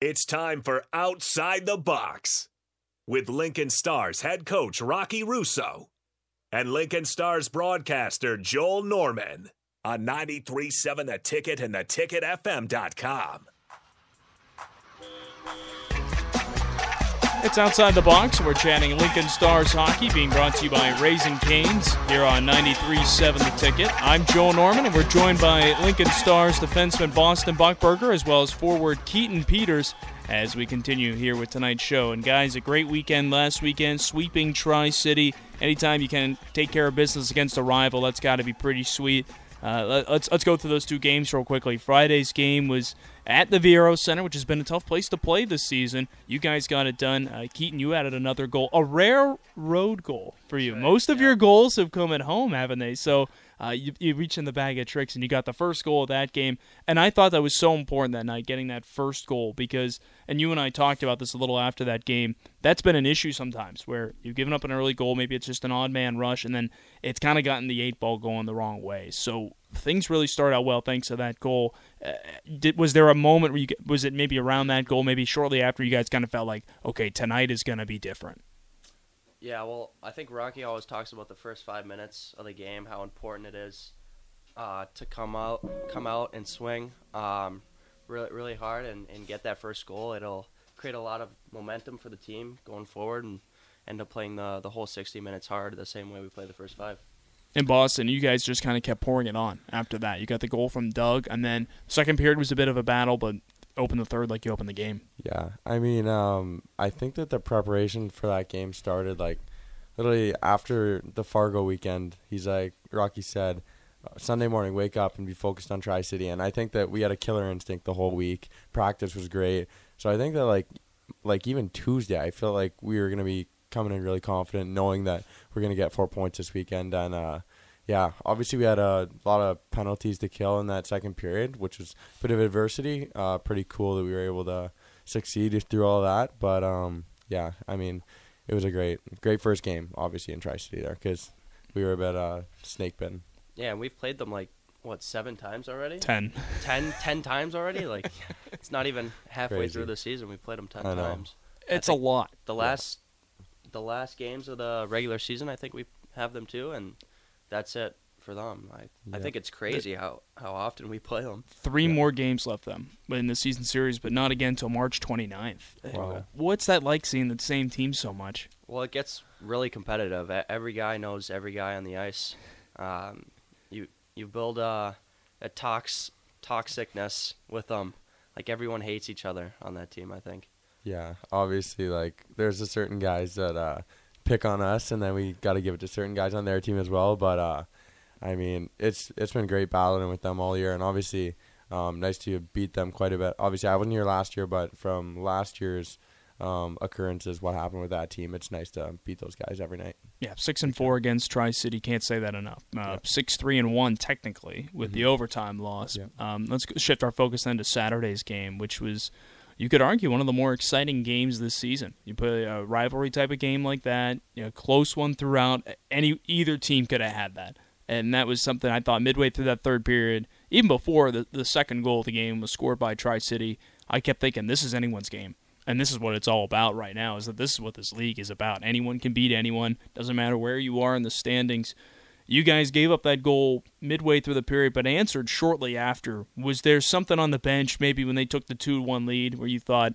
It's time for Outside the Box with Lincoln Stars head coach Rocky Russo and Lincoln Stars broadcaster Joel Norman on 93.7 The Ticket and theticketfm.com. It's Outside the Box. We're chatting Lincoln Stars hockey, being brought to you by Raising Canes here on 93.7 The Ticket. I'm Joel Norman, and we're joined by Lincoln Stars defenseman Boston Buckberger, as well as forward Keaton Peters, as we continue here with tonight's show. And guys, a great weekend last weekend, sweeping Tri City. Anytime you can take care of business against a rival, that's got to be pretty sweet. Uh, let's let's go through those two games real quickly. Friday's game was at the Viaero Center, which has been a tough place to play this season. You guys got it done. Uh, Keaton, you added another goal, a rare road goal for you. Right, Most of yeah. your goals have come at home, haven't they? So uh, you, you reach in the bag of tricks and you got the first goal of that game. And I thought that was so important that night, getting that first goal, because, and you and I talked about this a little after that game, that's been an issue sometimes where you've given up an early goal, maybe it's just an odd man rush, and then it's kind of gotten the eight ball going the wrong way. So things really start out well thanks to that goal. Uh, did, was there a moment where you was it maybe around that goal, maybe shortly after you guys kind of felt like, okay, tonight is going to be different? Yeah, well, I think Rocky always talks about the first five minutes of the game, how important it is uh, to come out, come out and swing um, really, really hard and, and get that first goal. It'll create a lot of momentum for the team going forward and end up playing the the whole 60 minutes hard the same way we played the first five. In Boston, you guys just kind of kept pouring it on after that. You got the goal from Doug, and then second period was a bit of a battle, but open the third like you opened the game. Yeah, I mean, um, I think that the preparation for that game started like literally after the Fargo weekend. He's like Rocky said, uh, Sunday morning, wake up and be focused on Tri City. And I think that we had a killer instinct the whole week. Practice was great, so I think that like like even Tuesday, I feel like we were gonna be coming in really confident, knowing that we're gonna get four points this weekend and. uh yeah, obviously we had a lot of penalties to kill in that second period, which was a bit of adversity. Uh, pretty cool that we were able to succeed through all that. But um, yeah, I mean, it was a great, great first game, obviously in Tri City there because we were a bit uh, snake bitten. Yeah, and we've played them like what seven times already? Ten. Ten, ten times already. Like it's not even halfway Crazy. through the season. We've played them ten times. It's a lot. The last, yeah. The last games of the regular season, I think we have them too, and that's it for them. I, yeah. I think it's crazy how, how often we play them. Three yeah. more games left them in the season series, but not again until March 29th. Wow. What's that like seeing the same team so much? Well, it gets really competitive. Every guy knows every guy on the ice. Um, you you build a, a tox toxicness with them. Like everyone hates each other on that team. I think. Yeah, obviously, like there's a certain guys that uh, pick on us, and then we got to give it to certain guys on their team as well. But uh, I mean, it's it's been great battling with them all year, and obviously, um, nice to beat them quite a bit. Obviously, I wasn't here last year, but from last year's um, occurrences, what happened with that team, it's nice to beat those guys every night. Yeah, six and four against Tri City. Can't say that enough. Uh, yeah. Six three and one technically with mm-hmm. the overtime loss. Yeah. Um, let's shift our focus then to Saturday's game, which was you could argue one of the more exciting games this season. You put a rivalry type of game like that, you know, close one throughout. Any either team could have had that, and that was something I thought midway through that third period, even before the the second goal of the game was scored by Tri City. I kept thinking this is anyone's game, and this is what it's all about right now. Is that this is what this league is about? Anyone can beat anyone. Doesn't matter where you are in the standings. You guys gave up that goal midway through the period, but answered shortly after. Was there something on the bench, maybe when they took the 2 1 lead, where you thought,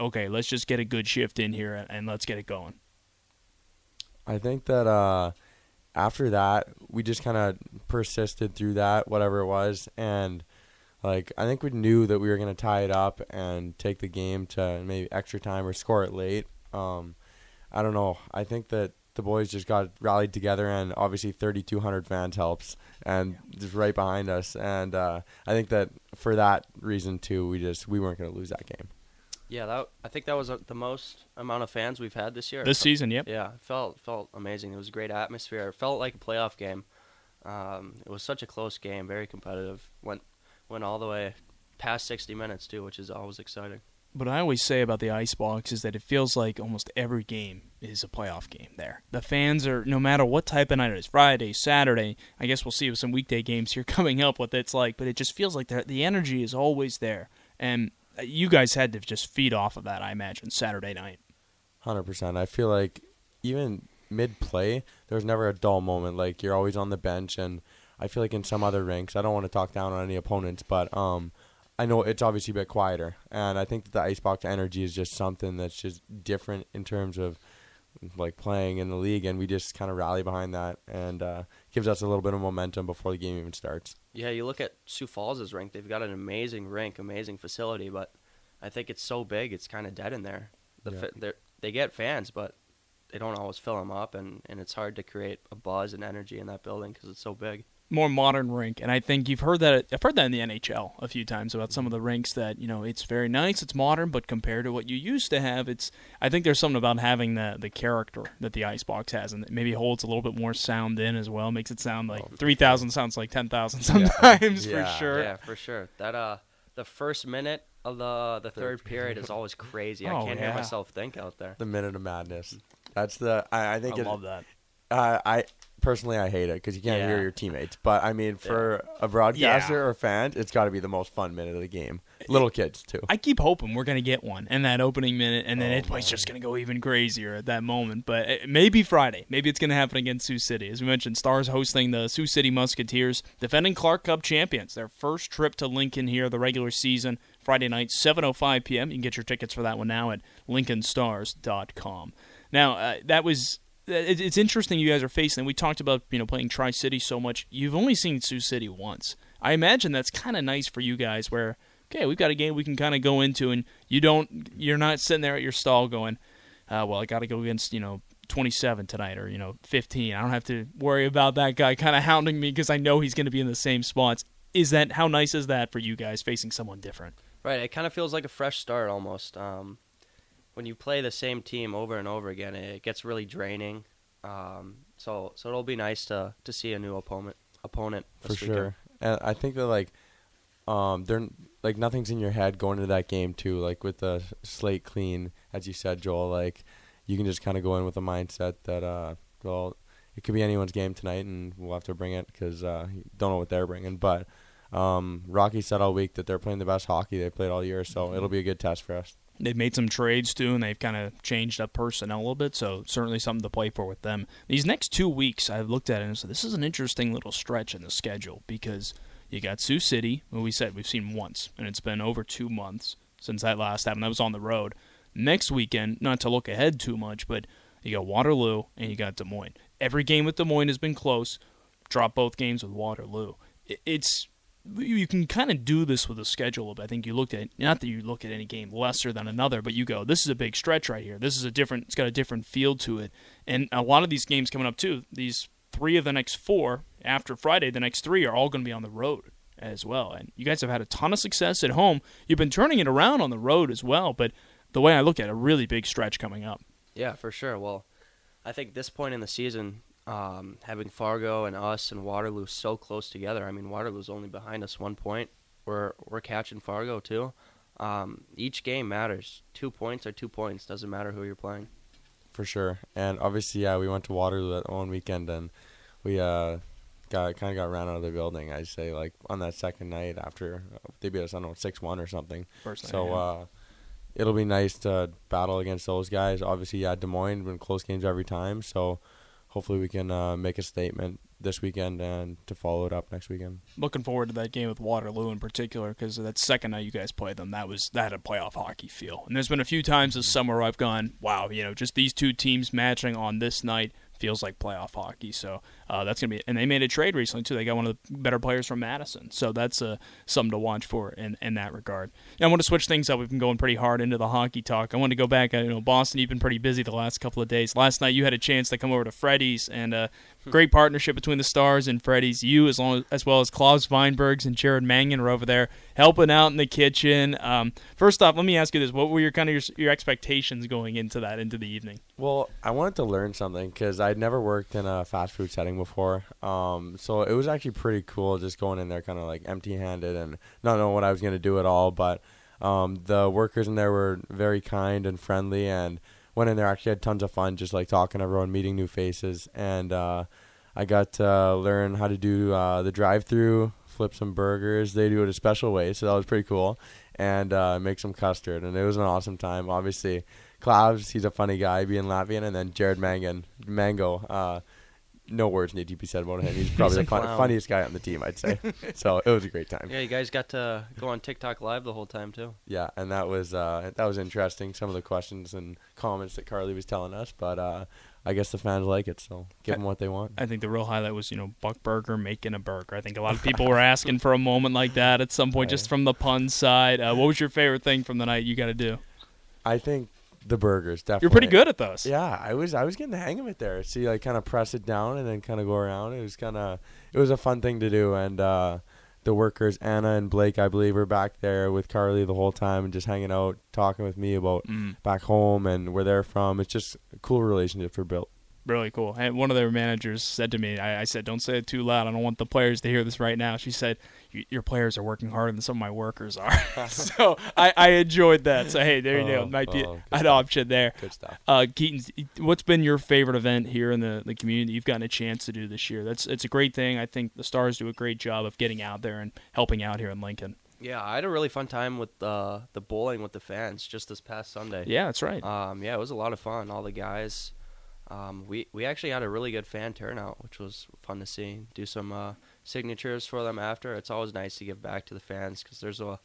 okay, let's just get a good shift in here and let's get it going? I think that uh, after that, we just kind of persisted through that, whatever it was. And like I think we knew that we were going to tie it up and take the game to maybe extra time or score it late. Um, I don't know. I think that the boys just got rallied together, and obviously 3,200 fans helps, and yeah. just right behind us. And uh, I think that for that reason too, we just we weren't going to lose that game. Yeah, that I think that was uh, the most amount of fans we've had this year. This season, yep. Yeah, it felt felt amazing. It was a great atmosphere. It felt like a playoff game. Um, it was such a close game, very competitive. Went went all the way past 60 minutes too, which is always exciting what I always say about the ice box is that it feels like almost every game is a playoff game there. The fans are no matter what type of night it is, Friday, Saturday. I guess we'll see with some weekday games here coming up what that's like, but it just feels like the energy is always there. And you guys had to just feed off of that, I imagine, Saturday night. Hundred percent. I feel like even mid play, there's never a dull moment. Like you're always on the bench, and I feel like in some other ranks, I don't want to talk down on any opponents, but um, I know it's obviously a bit quieter, and I think that the icebox energy is just something that's just different in terms of like playing in the league, and we just kind of rally behind that, and uh, gives us a little bit of momentum before the game even starts. Yeah, you look at Sioux Falls' rink; they've got an amazing rink, amazing facility, but I think it's so big, it's kind of dead in there. The Yeah. fi- they get fans, but they don't always fill them up, and, and it's hard to create a buzz and energy in that building because it's so big. More modern rink, and I think you've heard that. I've heard that in the NHL a few times about some of the rinks that you know it's very nice, it's modern, but compared to what you used to have, it's. I think there's something about having the the character that the icebox has, and it maybe holds a little bit more sound in as well. Makes it sound like three thousand sounds like ten thousand sometimes Yeah. for sure. Yeah, for sure. That uh, the first minute of the the third period is always crazy. I Oh, can't yeah. hear myself think out there. The minute of madness. That's the. I, I think I it, love that. Uh, I personally I hate it because you can't hear your teammates. But I mean, for a broadcaster Yeah. or fan, it's got to be the most fun minute of the game. Little kids too. I keep hoping we're gonna get one in that opening minute, and then Oh, it's just gonna go even crazier at that moment. But it, maybe Friday, maybe it's gonna happen against Sioux City. As we mentioned, Stars hosting the Sioux City Musketeers, defending Clark Cup champions. Their first trip to Lincoln here, the regular season, Friday night, 7:05 p.m. You can get your tickets for that one now at LincolnStars.com. Now uh, that was. It- It's interesting you guys are facing. We talked about you know playing Tri City so much. You've only seen Sioux City once. I imagine that's kind of nice for you guys, where okay, we've got a game we can kind of go into, and you don't, you're not sitting there at your stall going, uh, well, I got to go against you know 27 tonight or you know 15. I don't have to worry about that guy kind of hounding me because I know he's going to be in the same spots. Is that how nice is that for you guys facing someone different? Right. It kind of feels like a fresh start almost. Um, when you play the same team over and over again, it gets really draining. Um, so so it'll be nice to to see a new opponent opponent for this sure. weekend. And I think that like, um, they're like nothing's in your head going into that game too. Like with the slate clean, as you said, Joel. Like you can just kind of go in with a mindset that uh, well, it could be anyone's game tonight, and we'll have to bring it because uh, you don't know what they're bringing. But um, Rocky said all week that they're playing the best hockey they played all year, so it'll be a good test for us. They've made some trades too, and they've kind of changed up personnel a little bit. So certainly something to play for with them. These next two weeks, I've looked at it and said this is an interesting little stretch in the schedule because you got Sioux City, who we said we've seen once, and it's been over two months since that last happened. That was on the road. Next weekend, not to look ahead too much, but you got Waterloo and you got Des Moines. Every game with Des Moines has been close. Drop both games with Waterloo. It's you can kind of do this with a schedule. I think you looked at not that you look at any game lesser than another, but you go, this is a big stretch right here. This is a different. It's got a different feel to it, and a lot of these games coming up too. These three of the next four after Friday, the next three are all going to be on the road as well. And you guys have had a ton of success at home. You've been turning it around on the road as well. But the way I look at it, a really big stretch coming up. Yeah, for sure. Well, I think this point in the season, um, having Fargo and us and Waterloo so close together. I mean, Waterloo's only behind us one point. We're we're catching Fargo too. Um, each game matters. Two points are two points. Doesn't matter who you're playing. For sure. And obviously, yeah, we went to Waterloo that one weekend, and we uh, got kind of got ran out of the building. I'd say like on that second night after uh, they beat us, I don't know, six one or something. First night, so yeah. uh, it'll be nice to battle against those guys. Obviously, yeah, Des Moines been close games every time. So hopefully, we can uh, make a statement this weekend and to follow it up next weekend. looking forward to that game with Waterloo in particular because that second night you guys played them, that was that had a playoff hockey feel. And there's been a few times this summer where I've gone, wow, you know, just these two teams matching on this night feels like playoff hockey. So uh, that's gonna be. And they made a trade recently too. They got one of the better players from Madison, so that's uh, something to watch for in in that regard. And I want to switch things up. We've been going pretty hard into the hockey talk. I want to go back. uh, You know, Boston, you've been pretty busy the last couple of days. Last night you had a chance to come over to Freddy's and. Uh, Great partnership between the Stars and Freddy's. You, as long as well as Klavs Veinbergs and Jared Mangan, are over there helping out in the kitchen. Um, first off, let me ask you this: What were your kind of your, your expectations going into that into the evening? Well, I wanted to learn something because I'd never worked in a fast food setting before. Um, so it was actually pretty cool just going in there kind of like empty handed and not knowing what I was going to do at all. But um, the workers in there were very kind and friendly and went in there actually had tons of fun just like talking to everyone, meeting new faces. And uh, I got to learn how to do uh, the drive through, flip some burgers. They do it a special way, so that was pretty cool. and uh, make some custard, and it was an awesome time. Obviously, Klavs, he's a funny guy, being Latvian, and then Jared Mangan, Mango. Uh, no words need to be said about him. He's probably He's the fun- funniest guy on the team, I'd say. so it was a great time. Yeah, you guys got to go on TikTok live the whole time too. Yeah, and that was uh, that was interesting. Some of the questions and comments that Carly was telling us, but uh, I guess the fans like it, so give them what they want. I think the real highlight was, you know, Buckberger making a burger. I think a lot of people were asking for a moment like that at some point, just from the pun side. Uh, what was your favorite thing from the night you got to do? I think the burgers definitely. You're pretty good at those. Yeah, I was I was getting the hang of it there. See, like kind of press it down and then kind of go around. It was kind of it was a fun thing to do, and uh, the workers Anna and Blake, I believe, were back there with Carly the whole time and just hanging out, talking with me about Mm, back home and where they're from. It's just a cool relationship for built. Really cool. And one of their managers said to me, I, I said, don't say it too loud. I don't want the players to hear this right now. She said, your players are working harder than some of my workers are. so I, I enjoyed that. So, hey, there you go. Oh, Might be oh, good an stuff. option there. Good stuff. Uh, Keaton, what's been your favorite event here in the, the community you've gotten a chance to do this year? That's it's a great thing. I think the Stars do a great job of getting out there and helping out here in Lincoln. Yeah, I had a really fun time with uh, the bowling with the fans just this past Sunday. Yeah, that's right. Um, yeah, it was a lot of fun. All the guys. Um, we we actually had a really good fan turnout, which was fun to see. Do some uh, signatures for them after. It's always nice to give back to the fans because there's a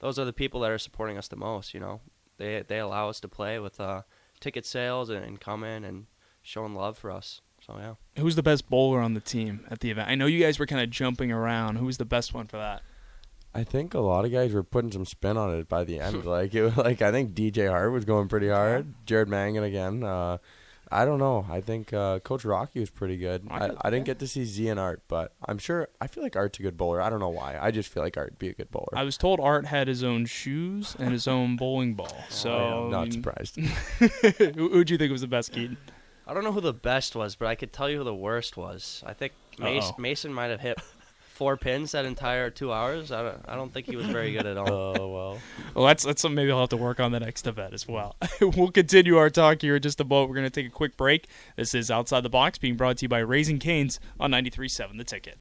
those are the people that are supporting us the most. You know, they they allow us to play with uh, ticket sales and, and come in and showing love for us. So yeah. Who's the best bowler on the team at the event? I know you guys were kind of jumping around. Who was the best one for that? I think a lot of guys were putting some spin on it by the end. like it was like I think DJ Hart was going pretty hard. Jared Mangan again. Uh, I don't know. I think uh, Coach Rocky was pretty good. I, Rocky, I didn't yeah. get to see Z and Art, but I'm sure. I feel like Art's a good bowler. I don't know why. I just feel like Art would be a good bowler. I was told Art had his own shoes and his own bowling ball. So I'm I not mean, surprised. who who'd you think was the best, Keaton? I don't know who the best was, but I could tell you who the worst was. I think Mason, Uh-oh. Mason might have hit four pins that entire two hours. I don't, I don't think he was very good at all. Oh well. Well, that's that's something maybe I'll have to work on the next event as well. we'll continue our talk here in just a moment. We're going to take a quick break. This is Outside the Box being brought to you by Raising Canes on 93.7 The Ticket.